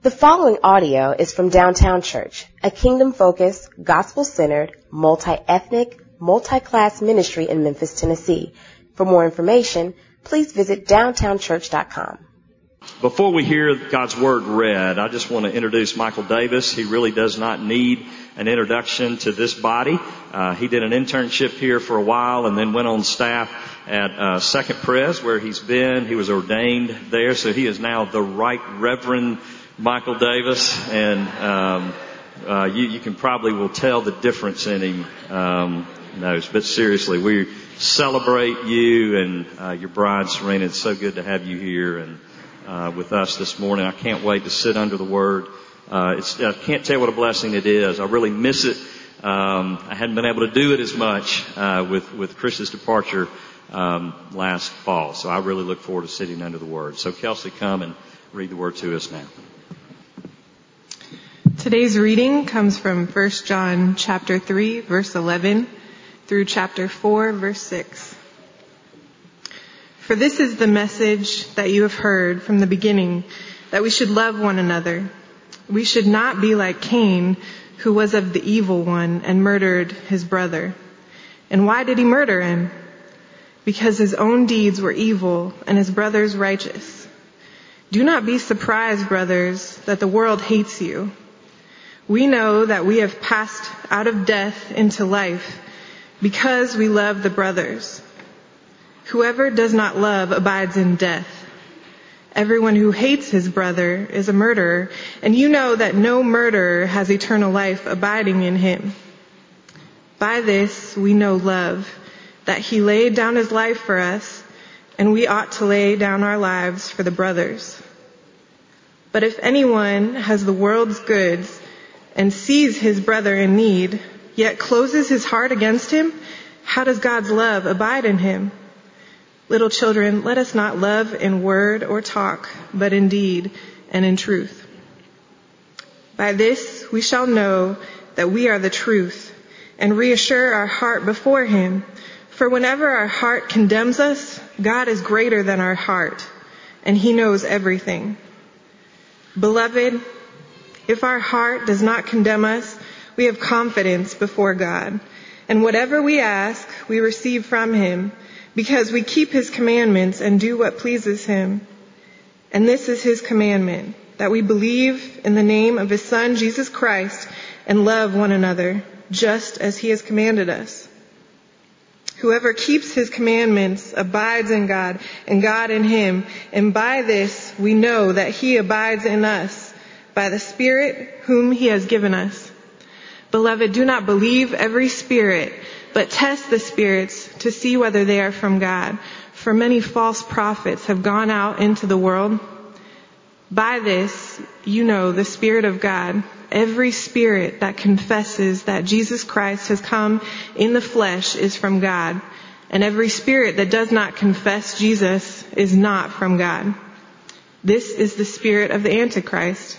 The following audio is from Downtown Church, a kingdom-focused, gospel-centered, multi-ethnic, multi-class ministry in Memphis, Tennessee. For more information, please visit downtownchurch.com. Before we hear God's Word read, I just want to introduce Michael Davis. He really does not need an introduction to this body. Uh, he did an internship here for a while and then went on staff at uh, Second Pres where he's been. He was ordained there, so he is now the Right Reverend Michael Davis, and um, uh, you, you can probably will tell the difference in him. Um, knows, but seriously, we celebrate you and uh, your bride Serena. It's so good to have you here and uh, with us this morning. I can't wait to sit under the Word. Uh, it's, I can't tell what a blessing it is. I really miss it. Um, I hadn't been able to do it as much uh, with with Chris's departure um, last fall, so I really look forward to sitting under the Word. So, Kelsey, come and read the Word to us now. Today's reading comes from 1 John chapter 3 verse 11 through chapter 4 verse 6. For this is the message that you have heard from the beginning, that we should love one another. We should not be like Cain, who was of the evil one and murdered his brother. And why did he murder him? Because his own deeds were evil and his brother's righteous. Do not be surprised, brothers, that the world hates you. We know that we have passed out of death into life because we love the brothers. Whoever does not love abides in death. Everyone who hates his brother is a murderer, and you know that no murderer has eternal life abiding in him. By this we know love, that he laid down his life for us, and we ought to lay down our lives for the brothers. But if anyone has the world's goods and sees his brother in need, yet closes his heart against him, how does God's love abide in him? Little children, let us not love in word or talk, but in deed and in truth. By this we shall know that we are the truth and reassure our heart before him. For whenever our heart condemns us, God is greater than our heart and he knows everything. Beloved, if our heart does not condemn us, we have confidence before God. And whatever we ask, we receive from Him, because we keep His commandments and do what pleases Him. And this is His commandment, that we believe in the name of His Son, Jesus Christ, and love one another, just as He has commanded us. Whoever keeps His commandments abides in God, and God in Him, and by this we know that He abides in us by the Spirit whom He has given us. Beloved, do not believe every spirit, but test the spirits to see whether they are from God. For many false prophets have gone out into the world. By this, you know the Spirit of God. Every spirit that confesses that Jesus Christ has come in the flesh is from God. And every spirit that does not confess Jesus is not from God. This is the spirit of the Antichrist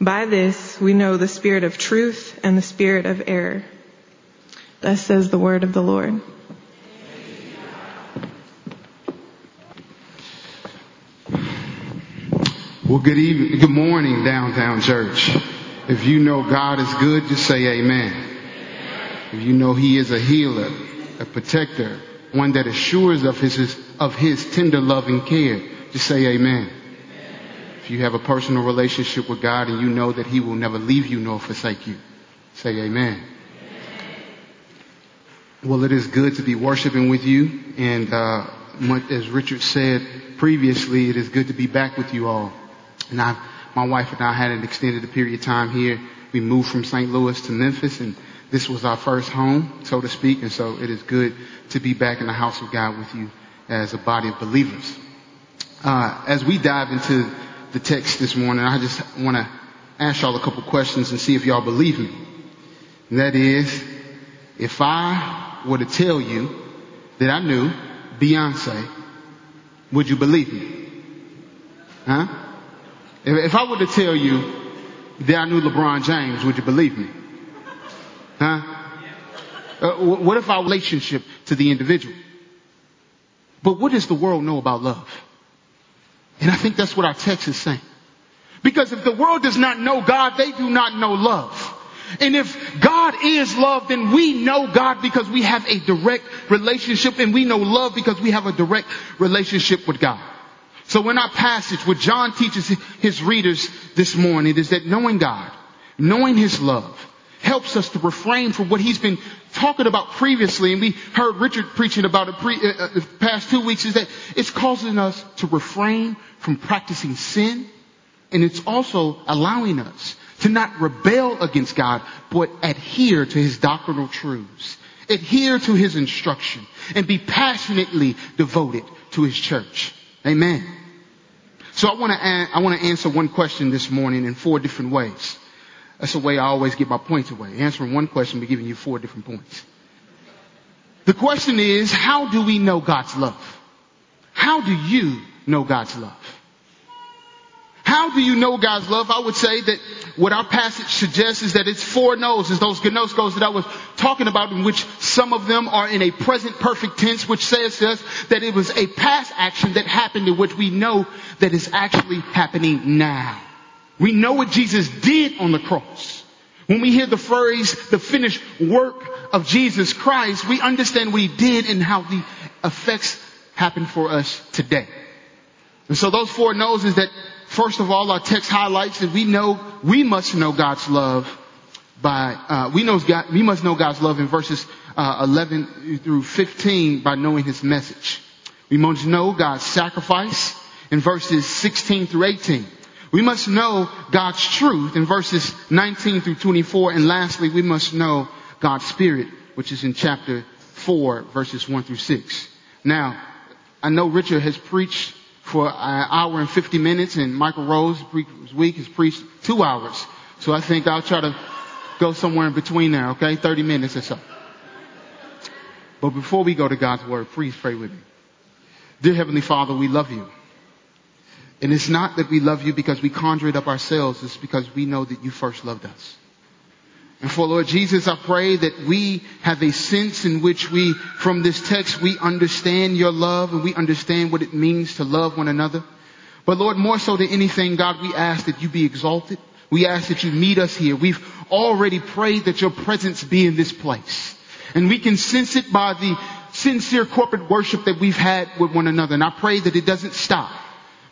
By this we know the spirit of truth and the spirit of error. Thus says the word of the Lord. Well, good evening, good morning, Downtown Church. If you know God is good, just say amen. If you know He is a healer, a protector, one that assures of His, of His tender love and care, just say amen. If you have a personal relationship with God and you know that He will never leave you nor forsake you, say amen. Well, it is good to be worshiping with you. And uh, as Richard said previously, it is good to be back with you all. And I, my wife and I had an extended period of time here. We moved from St. Louis to Memphis and this was our first home, so to speak. And so it is good to be back in the house of God with you as a body of believers. Uh, as we dive into the text this morning. I just want to ask y'all a couple questions and see if y'all believe me. And that is, if I were to tell you that I knew Beyonce, would you believe me? Huh? If, if I were to tell you that I knew LeBron James, would you believe me? Huh? Uh, what if our relationship to the individual? But what does the world know about love? And I think that's what our text is saying. Because if the world does not know God, they do not know love. And if God is love, then we know God because we have a direct relationship and we know love because we have a direct relationship with God. So in our passage, what John teaches his readers this morning is that knowing God, knowing his love, helps us to refrain from what he's been talking about previously, and we heard Richard preaching about it pre, uh, uh, the past two weeks, is that it's causing us to refrain from practicing sin, and it's also allowing us to not rebel against God, but adhere to his doctrinal truths, adhere to his instruction, and be passionately devoted to his church. Amen. So I want to I want to answer one question this morning in four different ways. That's the way I always get my points away. Answering one question, but giving you four different points. The question is, how do we know God's love? How do you know God's love? How do you know God's love? I would say that what our passage suggests is that it's four no's, is those gnoskos that I was talking about in which some of them are in a present perfect tense, which says to us that it was a past action that happened in which we know that is actually happening now. We know what Jesus did on the cross. When we hear the phrase, the finished work of Jesus Christ, we understand what he did and how the effects happen for us today. And so those four knows is that first of all, our text highlights that we know, we must know God's love by, uh, we know God, we must know God's love in verses uh, 11 through 15 by knowing his message. We must know God's sacrifice in verses 16 through 18. We must know God's truth in verses 19 through 24. And lastly, we must know God's Spirit, which is in chapter 4, verses 1 through 6. Now, I know Richard has preached for an hour and 50 minutes and Michael Rose this week has preached two hours. So I think I'll try to go somewhere in between there, okay? 30 minutes or so. But before we go to God's Word, please pray with me. Dear Heavenly Father, we love you. And it's not that we love you because we conjure it up ourselves. It's because we know that you first loved us. And for Lord Jesus, I pray that we have a sense in which we, from this text, we understand your love and we understand what it means to love one another. But Lord, more so than anything, God, we ask that you be exalted. We ask that you meet us here. We've already prayed that your presence be in this place. And we can sense it by the sincere corporate worship that we've had with one another. And I pray that it doesn't stop.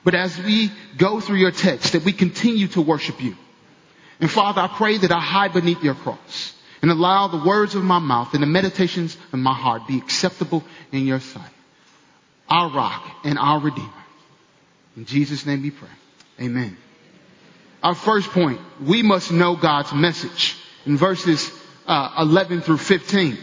But as we go through your text, that we continue to worship you. And Father, I pray that I hide beneath your cross and allow the words of my mouth and the meditations of my heart be acceptable in your sight. Our rock and our redeemer. In Jesus' name we pray. Amen. Our first point, we must know God's message in verses uh, 11 through 15.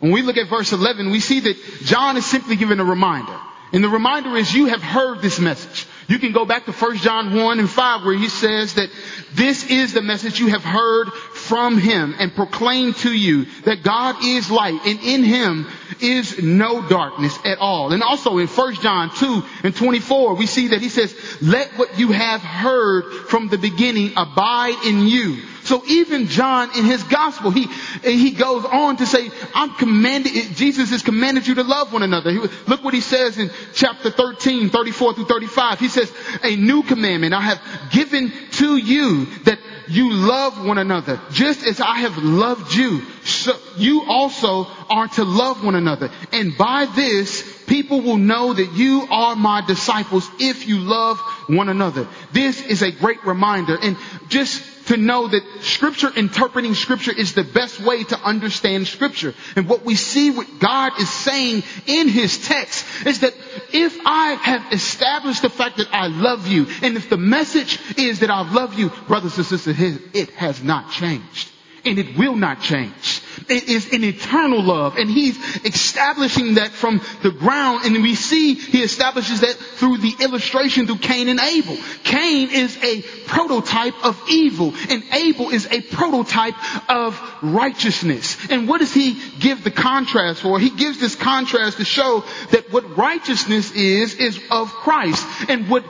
When we look at verse 11, we see that John is simply giving a reminder. And the reminder is you have heard this message. You can go back to 1 John 1 and 5 where he says that this is the message you have heard from him and proclaimed to you that God is light and in him is no darkness at all. And also in 1 John 2 and 24 we see that he says, let what you have heard from the beginning abide in you. So even John in his gospel, he, he goes on to say, I'm commanded, Jesus has commanded you to love one another. Look what he says in chapter 13, 34 through 35. He says, a new commandment I have given to you that you love one another. Just as I have loved you, so you also are to love one another. And by this, people will know that you are my disciples if you love one another. This is a great reminder. And just to know that scripture, interpreting scripture is the best way to understand scripture. And what we see what God is saying in his text is that if I have established the fact that I love you, and if the message is that I love you, brothers and sisters, it has not changed. And it will not change. Is an eternal love and he's establishing that from the ground and we see he establishes that through the illustration through Cain and Abel. Cain is a prototype of evil and Abel is a prototype of righteousness. And what does he give the contrast for? He gives this contrast to show that what righteousness is, is of Christ and what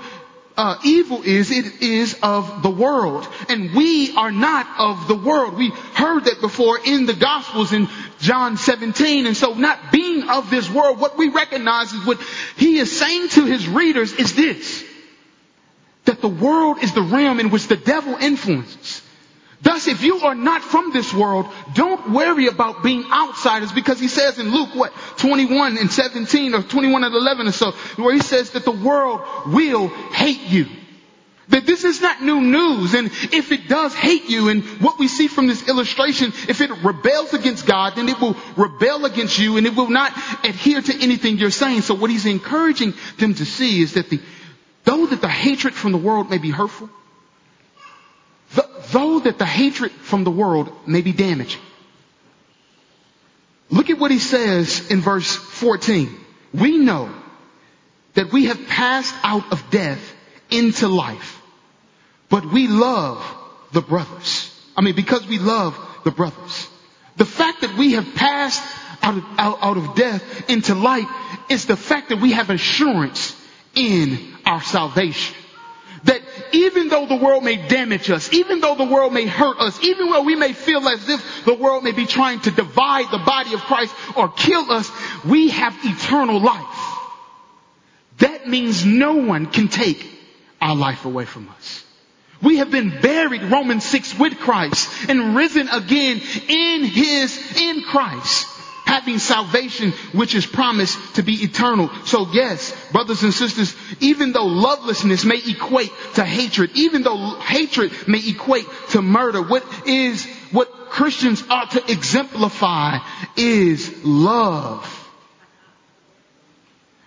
uh, evil is, it is of the world. And we are not of the world. We heard that before in the Gospels in John 17. And so not being of this world, what we recognize is what he is saying to his readers is this. That the world is the realm in which the devil influences. Thus, if you are not from this world, don't worry about being outsiders because he says in Luke, what, 21 and 17 or 21 and 11 or so, where he says that the world will hate you. That this is not new news. And if it does hate you, and what we see from this illustration, if it rebels against God, then it will rebel against you and it will not adhere to anything you're saying. So what he's encouraging them to see is that the, though that the hatred from the world may be hurtful, though that the hatred from the world may be damaging. Look at what he says in verse 14. We know that we have passed out of death into life, but we love the brothers. I mean, because we love the brothers. The fact that we have passed out of, out, out of death into life is the fact that we have assurance in our salvation. That even though the world may damage us, even though the world may hurt us, even though we may feel as if the world may be trying to divide the body of Christ or kill us, we have eternal life. That means no one can take our life away from us. We have been buried, Romans 6, with Christ and risen again in His, in Christ having salvation which is promised to be eternal. So yes, brothers and sisters, even though lovelessness may equate to hatred, even though hatred may equate to murder, what is, what Christians ought to exemplify is love.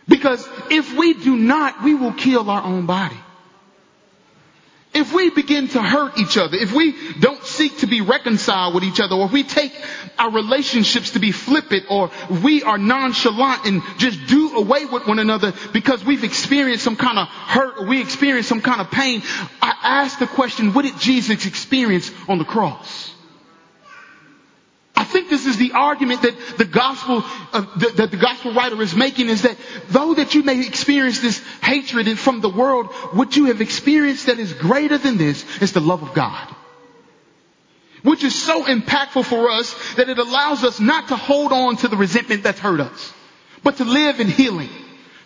Because if we do not, we will kill our own body. If we begin to hurt each other, if we don't seek to be reconciled with each other, or if we take our relationships to be flippant, or we are nonchalant and just do away with one another because we've experienced some kind of hurt or we experienced some kind of pain, I ask the question, what did Jesus experience on the cross? This is the argument that the gospel, uh, that the gospel writer is making is that though that you may experience this hatred from the world, what you have experienced that is greater than this is the love of God. Which is so impactful for us that it allows us not to hold on to the resentment that's hurt us, but to live in healing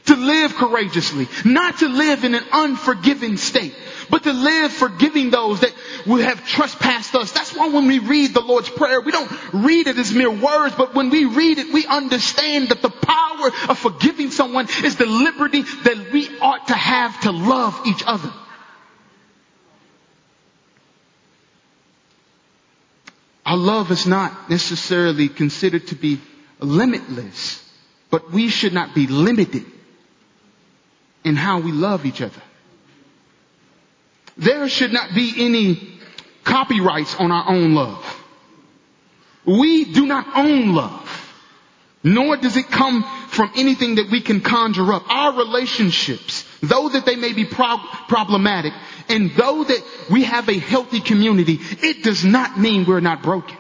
to live courageously, not to live in an unforgiving state, but to live forgiving those that would have trespassed us. That's why when we read the Lord's Prayer, we don't read it as mere words, but when we read it, we understand that the power of forgiving someone is the liberty that we ought to have to love each other. Our love is not necessarily considered to be limitless, but we should not be limited in how we love each other. There should not be any copyrights on our own love. We do not own love, nor does it come from anything that we can conjure up. Our relationships, though that they may be pro- problematic, and though that we have a healthy community, it does not mean we're not broken.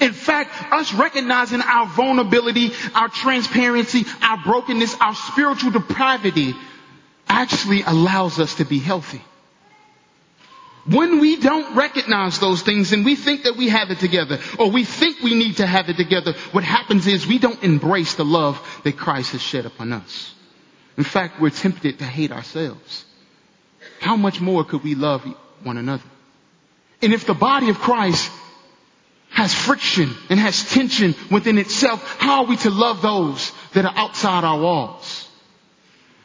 In fact, us recognizing our vulnerability, our transparency, our brokenness, our spiritual depravity actually allows us to be healthy. When we don't recognize those things and we think that we have it together or we think we need to have it together, what happens is we don't embrace the love that Christ has shed upon us. In fact, we're tempted to hate ourselves. How much more could we love one another? And if the body of Christ has friction and has tension within itself, how are we to love those that are outside our walls?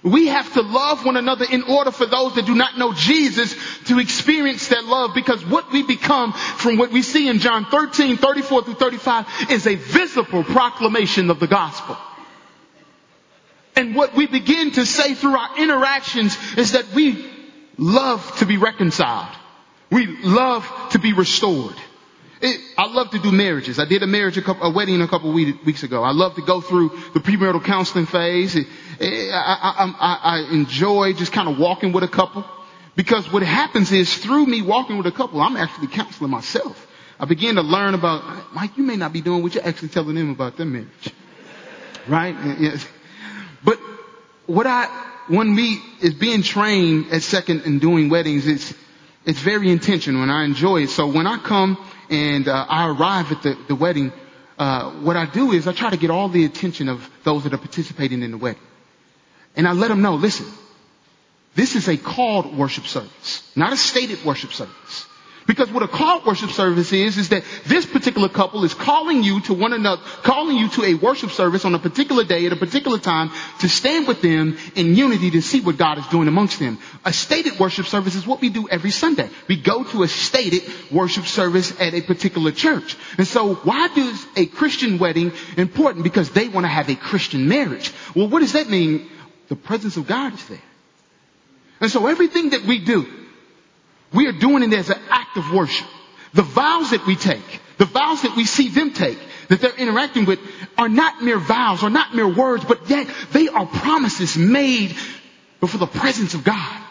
We have to love one another in order for those that do not know Jesus to experience that love because what we become from what we see in John 13, 34 through 35 is a visible proclamation of the gospel. And what we begin to say through our interactions is that we love to be reconciled. We love to be restored. It, I love to do marriages. I did a marriage, a, couple, a wedding a couple weeks ago. I love to go through the premarital counseling phase. It, it, I, I, I, enjoy just kind of walking with a couple because what happens is through me walking with a couple, I'm actually counseling myself. I begin to learn about, Mike, you may not be doing what you're actually telling them about their marriage. Right? Yes. But what I, when me is being trained at second and doing weddings, it's, it's very intentional and I enjoy it. So when I come and uh, I arrive at the, the wedding, uh, what I do is I try to get all the attention of those that are participating in the wedding. And I let them know, listen, this is a called worship service, not a stated worship service. Because what a called worship service is, is that this particular couple is calling you to one another, calling you to a worship service on a particular day at a particular time to stand with them in unity to see what God is doing amongst them. A stated worship service is what we do every Sunday. We go to a stated worship service at a particular church. And so why is a Christian wedding important? Because they want to have a Christian marriage. Well, what does that mean? The presence of God is there. And so everything that we do, we are doing it as an act of worship. The vows that we take, the vows that we see them take, that they're interacting with are not mere vows are not mere words, but yet they are promises made before the presence of God.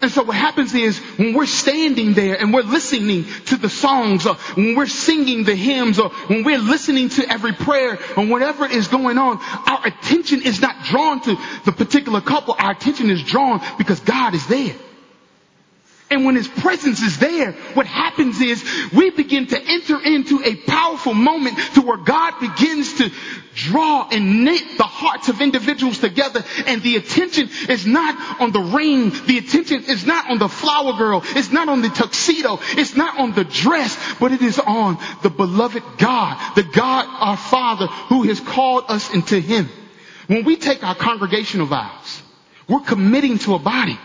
And so what happens is when we're standing there and we're listening to the songs when we're singing the hymns or when we're listening to every prayer or whatever is going on, our attention is not drawn to the particular couple. Our attention is drawn because God is there. And when His presence is there, what happens is we begin to enter into a powerful moment to where God begins to draw and knit the hearts of individuals together and the attention is not on the ring. The attention is not on the flower girl. It's not on the tuxedo. It's not on the dress, but it is on the beloved God, the God our Father who has called us into Him. When we take our congregational vows, we're committing to a body.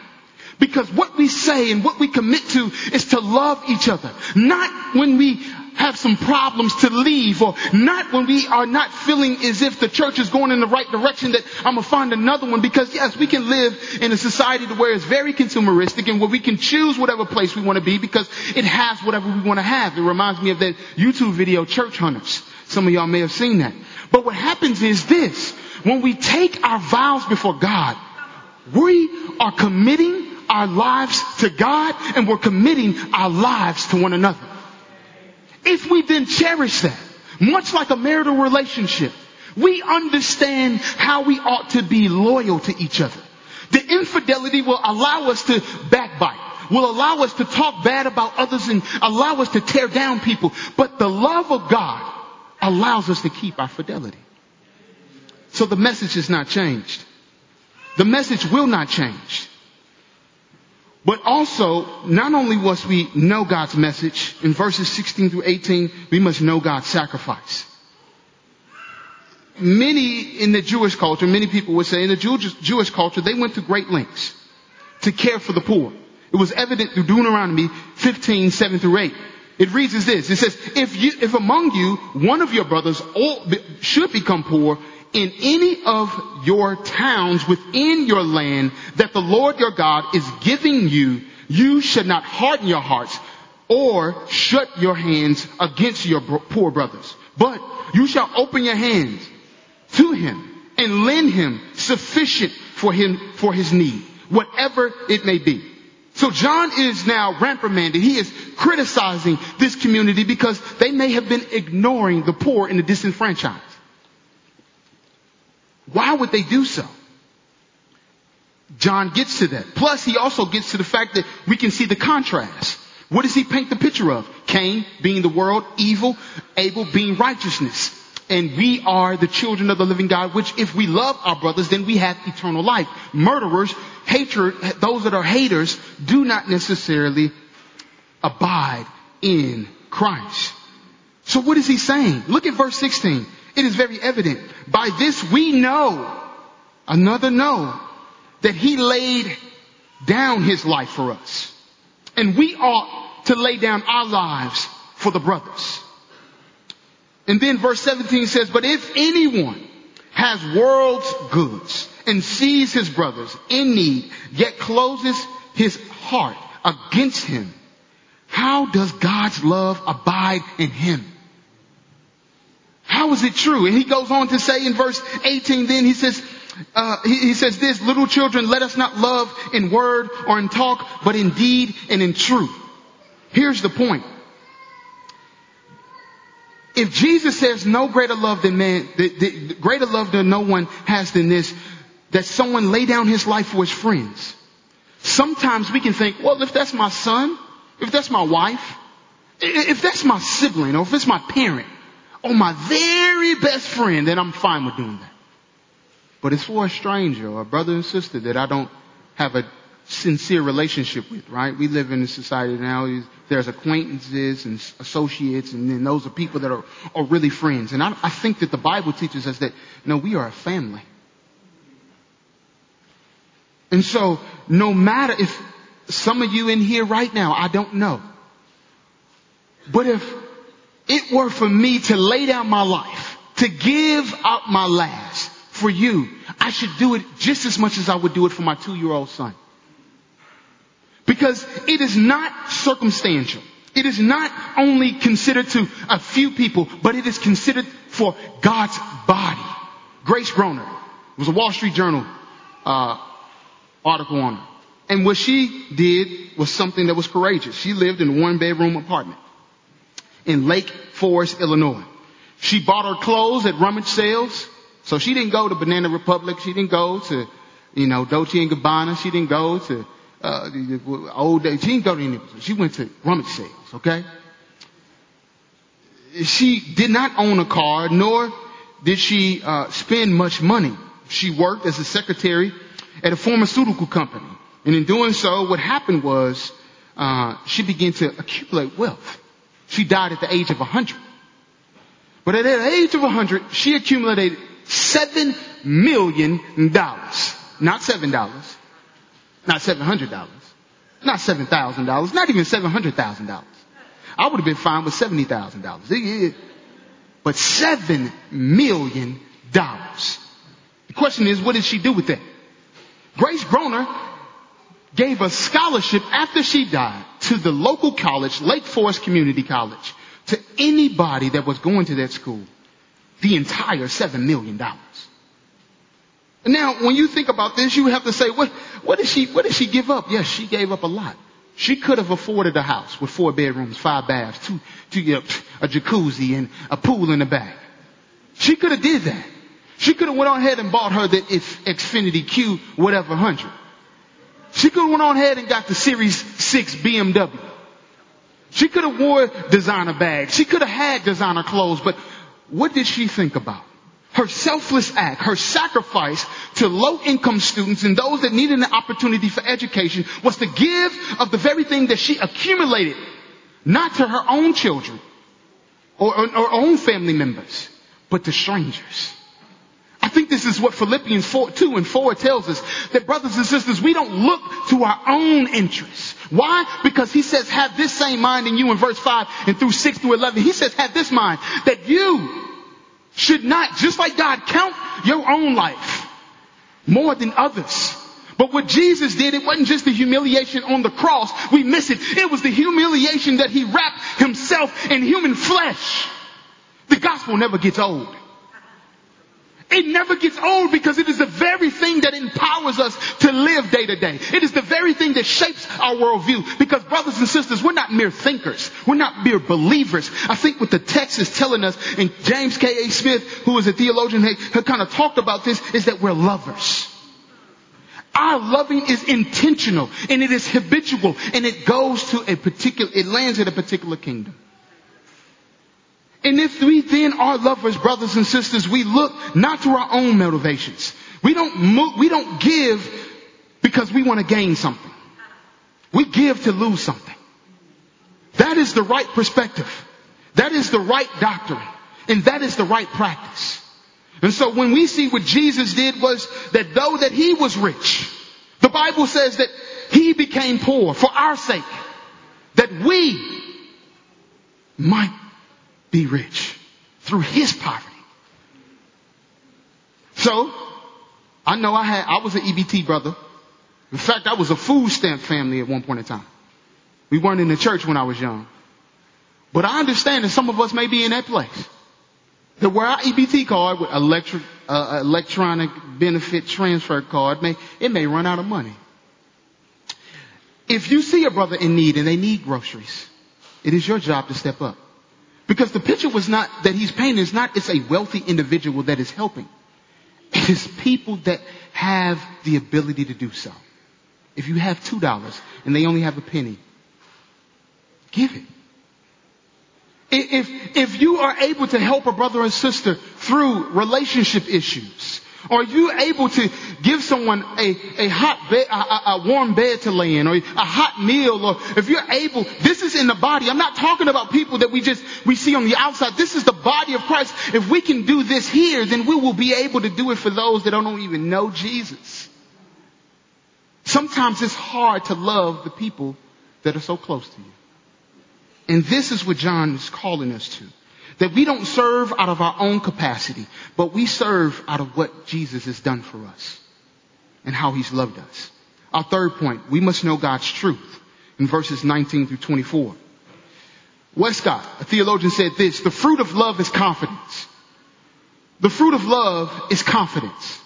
Because what we say and what we commit to is to love each other. Not when we have some problems to leave or not when we are not feeling as if the church is going in the right direction that I'm gonna find another one because yes, we can live in a society to where it's very consumeristic and where we can choose whatever place we want to be because it has whatever we want to have. It reminds me of that YouTube video, Church Hunters. Some of y'all may have seen that. But what happens is this, when we take our vows before God, we are committing our lives to God and we're committing our lives to one another. If we then cherish that, much like a marital relationship, we understand how we ought to be loyal to each other. The infidelity will allow us to backbite, will allow us to talk bad about others and allow us to tear down people. But the love of God allows us to keep our fidelity. So the message has not changed. The message will not change. But also, not only must we know God's message, in verses 16 through 18, we must know God's sacrifice. Many in the Jewish culture, many people would say in the Jewish, culture, they went to great lengths to care for the poor. It was evident through Deuteronomy 15, 7 through 8. It reads as this. It says, if you, if among you, one of your brothers all, should become poor, in any of your towns within your land that the Lord your God is giving you, you should not harden your hearts or shut your hands against your poor brothers. But you shall open your hands to him and lend him sufficient for him, for his need, whatever it may be. So John is now reprimanded. He is criticizing this community because they may have been ignoring the poor and the disenfranchised. Why would they do so? John gets to that. Plus, he also gets to the fact that we can see the contrast. What does he paint the picture of? Cain being the world, evil, Abel being righteousness. And we are the children of the living God, which if we love our brothers, then we have eternal life. Murderers, hatred, those that are haters do not necessarily abide in Christ. So what is he saying? Look at verse 16. It is very evident. By this we know, another know, that he laid down his life for us. And we ought to lay down our lives for the brothers. And then verse 17 says, but if anyone has world's goods and sees his brothers in need, yet closes his heart against him, how does God's love abide in him? How is it true? And he goes on to say in verse 18, then he says, uh, he, he says this, little children, let us not love in word or in talk, but in deed and in truth. Here's the point. If Jesus says no greater love than man, the, the, greater love than no one has than this, that someone lay down his life for his friends. Sometimes we can think, well, if that's my son, if that's my wife, if that's my sibling, or if it's my parent, or my very best friend, then I'm fine with doing that. But it's for a stranger or a brother and sister that I don't have a sincere relationship with, right? We live in a society now, there's acquaintances and associates, and then those are people that are, are really friends. And I, I think that the Bible teaches us that, no, we are a family. And so, no matter if some of you in here right now, I don't know. But if it were for me to lay down my life, to give up my last for you, I should do it just as much as I would do it for my two year old son. Because it is not circumstantial. It is not only considered to a few people, but it is considered for God's body. Grace Groner was a Wall Street Journal uh, article on her. And what she did was something that was courageous. She lived in a one bedroom apartment in Lake Forest, Illinois. She bought her clothes at rummage sales. So she didn't go to Banana Republic. She didn't go to, you know, Dolce and Gabbana. She didn't go to, uh, old days. She didn't go to any, she went to rummage sales, okay? She did not own a car, nor did she, uh, spend much money. She worked as a secretary at a pharmaceutical company. And in doing so, what happened was, uh, she began to accumulate wealth. She died at the age of 100. But at the age of 100, she accumulated seven million dollars. Not seven dollars. Not seven hundred dollars. Not seven thousand dollars. Not even seven hundred thousand dollars. I would have been fine with seventy thousand dollars. But seven million dollars. The question is, what did she do with that? Grace Groner gave a scholarship after she died to the local college, Lake Forest Community College, to anybody that was going to that school. The entire seven million dollars. Now, when you think about this, you have to say, what, what did she, what did she give up? Yes, she gave up a lot. She could have afforded a house with four bedrooms, five baths, two, two, a jacuzzi and a pool in the back. She could have did that. She could have went on ahead and bought her the Infiniti Q whatever hundred. She could have went on ahead and got the Series 6 BMW. She could have wore designer bags. She could have had designer clothes, but what did she think about? Her selfless act, her sacrifice to low income students and those that needed an opportunity for education was to give of the very thing that she accumulated, not to her own children or, or, or own family members, but to strangers. This is what Philippians 4, 2 and 4 tells us that brothers and sisters, we don't look to our own interests. Why? Because he says, have this same mind in you in verse 5 and through 6 through 11. He says, have this mind that you should not, just like God, count your own life more than others. But what Jesus did, it wasn't just the humiliation on the cross. We miss it. It was the humiliation that he wrapped himself in human flesh. The gospel never gets old. It never gets old because it is the very thing that empowers us to live day to day. It is the very thing that shapes our worldview. Because brothers and sisters, we're not mere thinkers. We're not mere believers. I think what the text is telling us, and James K.A. Smith, who is a theologian, had kind of talked about this, is that we're lovers. Our loving is intentional and it is habitual and it goes to a particular, it lands at a particular kingdom. And if we then are lovers, brothers and sisters, we look not to our own motivations. We don't move, we don't give because we want to gain something. We give to lose something. That is the right perspective. That is the right doctrine. And that is the right practice. And so when we see what Jesus did was that though that he was rich, the Bible says that he became poor for our sake, that we might be rich through his poverty. So, I know I had, I was an EBT brother. In fact, I was a food stamp family at one point in time. We weren't in the church when I was young. But I understand that some of us may be in that place. That where our EBT card with electric, uh, electronic benefit transfer card may, it may run out of money. If you see a brother in need and they need groceries, it is your job to step up. Because the picture was not, that he's painting is not, it's a wealthy individual that is helping. It is people that have the ability to do so. If you have two dollars and they only have a penny, give it. If, if you are able to help a brother or sister through relationship issues, are you able to give someone a, a hot bed, a, a, warm bed to lay in, or a hot meal, or if you're able, this is in the body. I'm not talking about people that we just, we see on the outside. This is the body of Christ. If we can do this here, then we will be able to do it for those that don't even know Jesus. Sometimes it's hard to love the people that are so close to you. And this is what John is calling us to. That we don't serve out of our own capacity, but we serve out of what Jesus has done for us and how he's loved us. Our third point, we must know God's truth in verses 19 through 24. Westcott, a theologian said this, the fruit of love is confidence. The fruit of love is confidence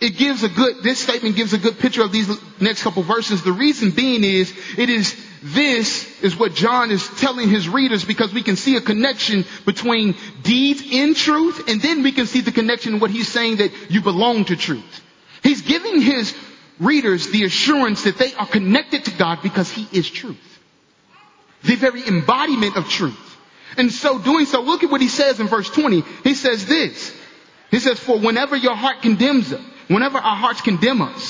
it gives a good, this statement gives a good picture of these next couple verses. The reason being is, it is, this is what John is telling his readers because we can see a connection between deeds in truth and then we can see the connection in what he's saying that you belong to truth. He's giving his readers the assurance that they are connected to God because he is truth. The very embodiment of truth. And so doing so, look at what he says in verse 20. He says this. He says, for whenever your heart condemns them, whenever our hearts condemn us.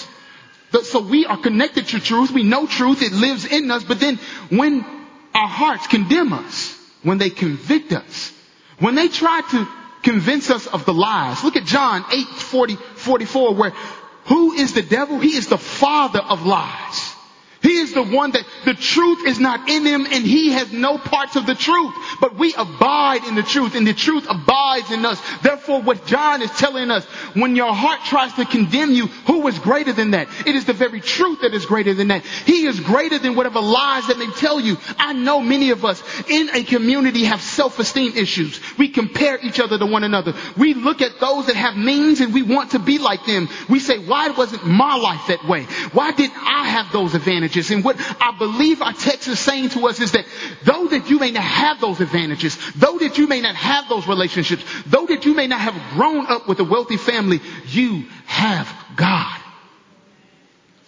So we are connected to truth. We know truth. It lives in us. But then when our hearts condemn us, when they convict us, when they try to convince us of the lies, look at John 8, 40, 44, where who is the devil? He is the father of lies. Is the one that the truth is not in him and he has no parts of the truth. But we abide in the truth and the truth abides in us. Therefore what John is telling us, when your heart tries to condemn you, who is greater than that? It is the very truth that is greater than that. He is greater than whatever lies that may tell you. I know many of us in a community have self-esteem issues. We compare each other to one another. We look at those that have means and we want to be like them. We say, why wasn't my life that way? Why didn't I have those advantages? advantages. And what I believe our text is saying to us is that though that you may not have those advantages, though that you may not have those relationships, though that you may not have grown up with a wealthy family, you have God.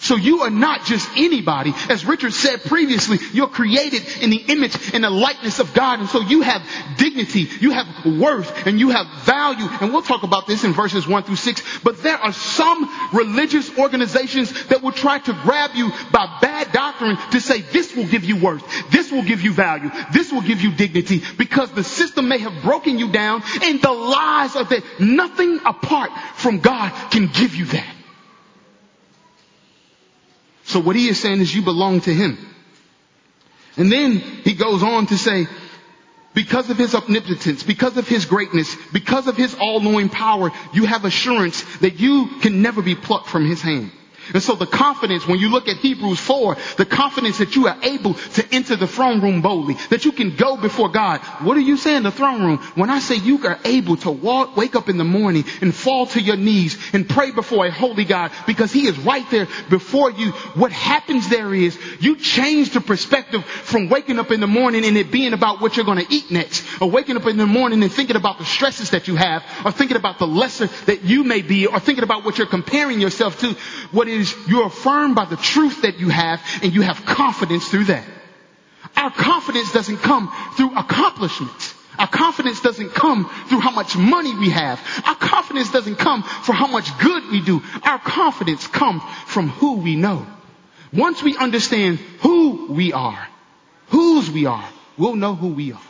So you are not just anybody. As Richard said previously, you're created in the image and the likeness of God. And so you have dignity, you have worth, and you have value. And we'll talk about this in verses one through six. But there are some religious organizations that will try to grab you by bad doctrine to say this will give you worth. This will give you value. This will give you dignity because the system may have broken you down and the lies are that nothing apart from God can give you that. So what he is saying is you belong to him. And then he goes on to say, because of his omnipotence, because of his greatness, because of his all-knowing power, you have assurance that you can never be plucked from his hand. And so the confidence, when you look at Hebrews 4, the confidence that you are able to enter the throne room boldly, that you can go before God. What are you saying, the throne room? When I say you are able to walk, wake up in the morning and fall to your knees and pray before a holy God because he is right there before you. What happens there is you change the perspective from waking up in the morning and it being about what you're going to eat next or waking up in the morning and thinking about the stresses that you have or thinking about the lesser that you may be or thinking about what you're comparing yourself to. What is is you're affirmed by the truth that you have and you have confidence through that. Our confidence doesn't come through accomplishments. Our confidence doesn't come through how much money we have. Our confidence doesn't come for how much good we do. Our confidence comes from who we know. Once we understand who we are, whose we are, we'll know who we are.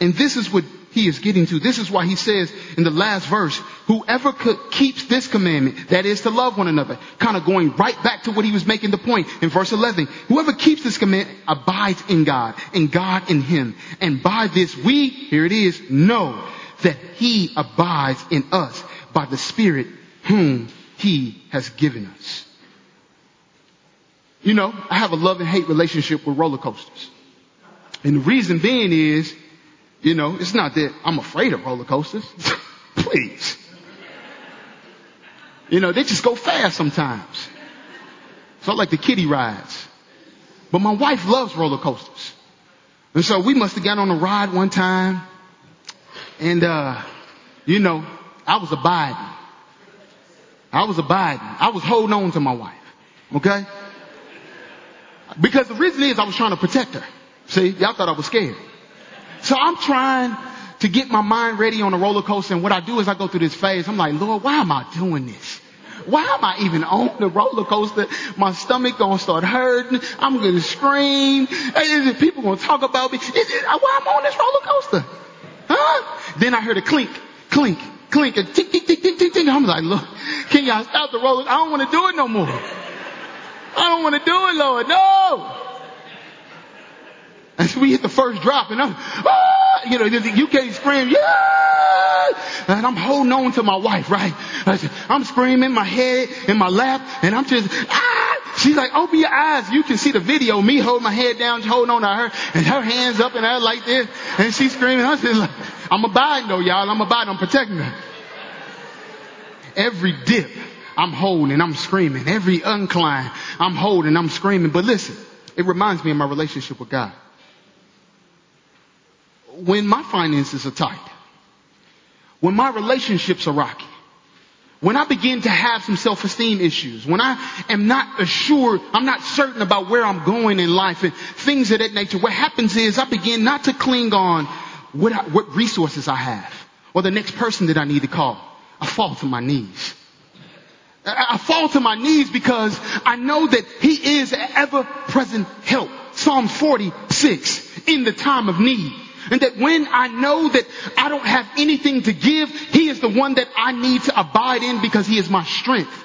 And this is what he is getting to. This is why he says in the last verse, whoever keeps this commandment, that is to love one another, kind of going right back to what he was making the point in verse 11. Whoever keeps this commandment abides in God and God in him. And by this we, here it is, know that he abides in us by the spirit whom he has given us. you know, I have a love and hate relationship with roller coasters. And the reason being is, you know, it's not that I'm afraid of roller coasters. Please. You know, they just go fast sometimes. So I like the kiddie rides. But my wife loves roller coasters. And so we must have got on a ride one time. And, uh, you know, I was abiding. I was abiding. I was holding on to my wife. Okay? Because the reason is I was trying to protect her. See, y'all thought I was scared. So I'm trying to get my mind ready on a roller coaster. And what I do is I go through this phase. I'm like, Lord, why am I doing this? Why am I even on the roller coaster? My stomach gonna start hurting. I'm gonna scream. People gonna talk about me. Why am I on this roller coaster? Huh? Then I heard a clink, clink, clink, and tick, tick, tick, tick, tick, tick. I'm like, look, can y'all stop the roller? I don't want to do it no more. I don't want to do it, Lord. No. And so we hit the first drop and I'm, ah, you know, you can't scream, yeah! And I'm holding on to my wife, right? I'm screaming, my head in my lap, and I'm just, ah! She's like, open your eyes. You can see the video, me holding my head down, holding on to her, and her hands up and her like this, and she's screaming. I'm just like, I'm abiding though, y'all. I'm abiding. I'm protecting her. Every dip, I'm holding, I'm screaming. Every uncline, I'm holding, I'm screaming. But listen, it reminds me of my relationship with God when my finances are tight, when my relationships are rocky, when I begin to have some self-esteem issues, when I am not assured, I'm not certain about where I'm going in life and things of that nature, what happens is I begin not to cling on what, I, what resources I have or the next person that I need to call. I fall to my knees. I fall to my knees because I know that He is ever present help. Psalm 46, in the time of need. And that when I know that I don't have anything to give, He is the one that I need to abide in because He is my strength.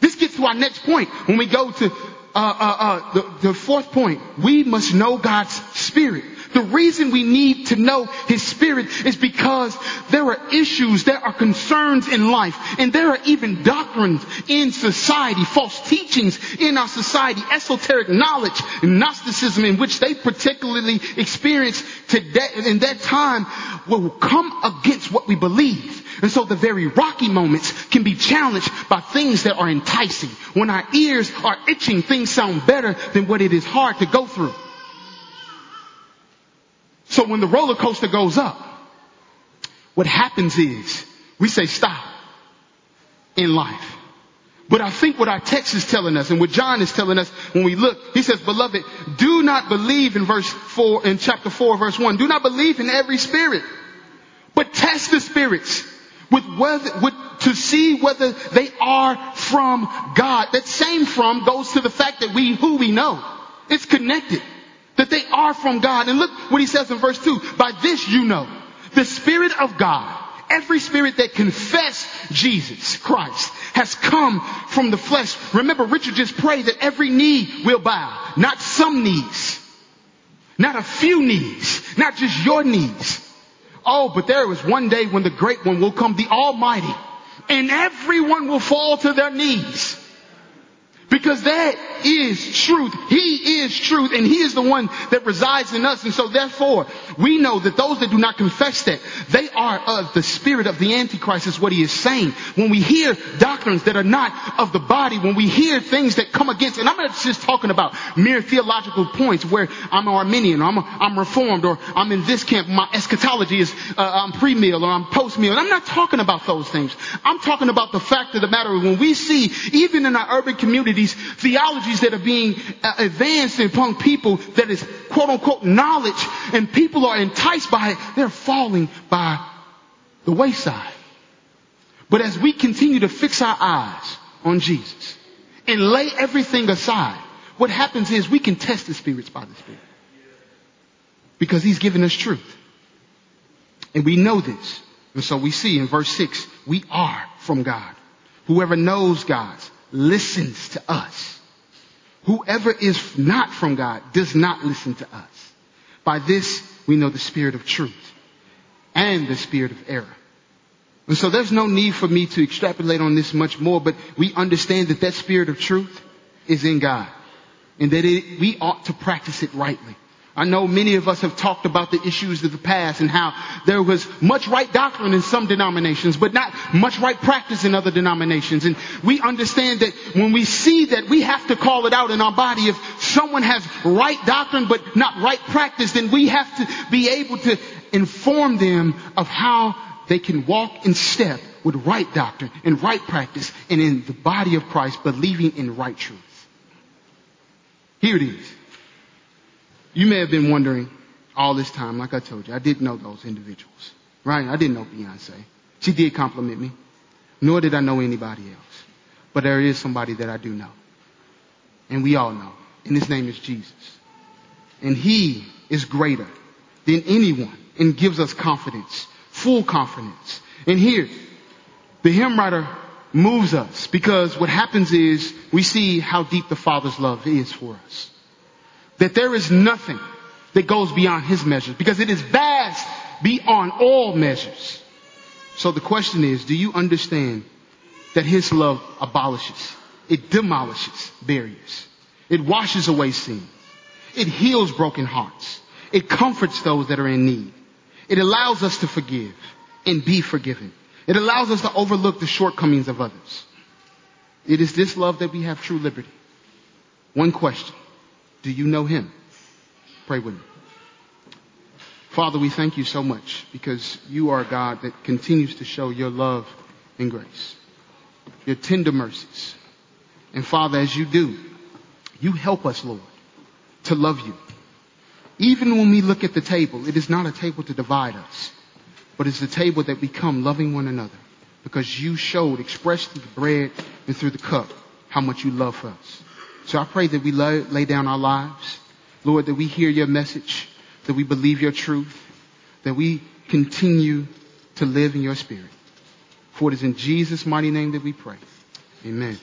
This gets to our next point when we go to uh, uh, uh, the, the fourth point. We must know God's Spirit. The reason we need to know His Spirit is because there are issues, there are concerns in life, and there are even doctrines in society, false teachings in our society, esoteric knowledge, Gnosticism in which they particularly experience today, in that time will come against what we believe. And so the very rocky moments can be challenged by things that are enticing. When our ears are itching, things sound better than what it is hard to go through. So when the roller coaster goes up, what happens is we say stop in life. But I think what our text is telling us and what John is telling us when we look, he says, beloved, do not believe in verse four, in chapter four, verse one, do not believe in every spirit, but test the spirits with whether, with, to see whether they are from God. That same from goes to the fact that we, who we know. It's connected. That they are from God. And look what he says in verse 2. By this you know, the Spirit of God, every spirit that confess Jesus Christ has come from the flesh. Remember, Richard just prayed that every knee will bow. Not some knees. Not a few knees. Not just your knees. Oh, but there is one day when the great one will come, the Almighty, and everyone will fall to their knees because that is truth. He is truth and He is the one that resides in us. And so therefore, we know that those that do not confess that, they are of the spirit of the Antichrist is what He is saying. When we hear doctrines that are not of the body, when we hear things that come against, and I'm not just talking about mere theological points where I'm Arminian or I'm, I'm Reformed or I'm in this camp, my eschatology is, uh, I'm pre-meal or I'm post-meal. I'm not talking about those things. I'm talking about the fact of the matter when we see, even in our urban community, these theologies that are being uh, advanced upon people that is quote unquote knowledge and people are enticed by it, they're falling by the wayside. But as we continue to fix our eyes on Jesus and lay everything aside, what happens is we can test the spirits by the Spirit. Because He's given us truth. And we know this. And so we see in verse 6, we are from God. Whoever knows God's listens to us. Whoever is not from God does not listen to us. By this we know the spirit of truth and the spirit of error. And so there's no need for me to extrapolate on this much more, but we understand that that spirit of truth is in God. and that it, we ought to practice it rightly. I know many of us have talked about the issues of the past and how there was much right doctrine in some denominations, but not much right practice in other denominations. And we understand that when we see that we have to call it out in our body. If someone has right doctrine but not right practice, then we have to be able to inform them of how they can walk in step with right doctrine and right practice and in the body of Christ believing in right truth. Here it is. You may have been wondering all this time, like I told you, I didn't know those individuals. Right? I didn't know Beyonce. She did compliment me. Nor did I know anybody else. But there is somebody that I do know. And we all know. And his name is Jesus. And he is greater than anyone and gives us confidence, full confidence. And here, the hymn writer moves us because what happens is we see how deep the Father's love is for us that there is nothing that goes beyond his measures because it is vast beyond all measures. So the question is, do you understand that his love abolishes, it demolishes barriers, it washes away sin, it heals broken hearts, it comforts those that are in need, it allows us to forgive and be forgiven. It allows us to overlook the shortcomings of others. It is this love that we have true liberty. One question. Do you know him? Pray with me. Father, we thank you so much because you are a God that continues to show your love and grace, your tender mercies. And Father, as you do, you help us, Lord, to love you. Even when we look at the table, it is not a table to divide us, but it's a table that we come loving one another because you showed, expressed through the bread and through the cup, how much you love us. So I pray that we lay, lay down our lives. Lord, that we hear your message, that we believe your truth, that we continue to live in your spirit. For it is in Jesus' mighty name that we pray. Amen.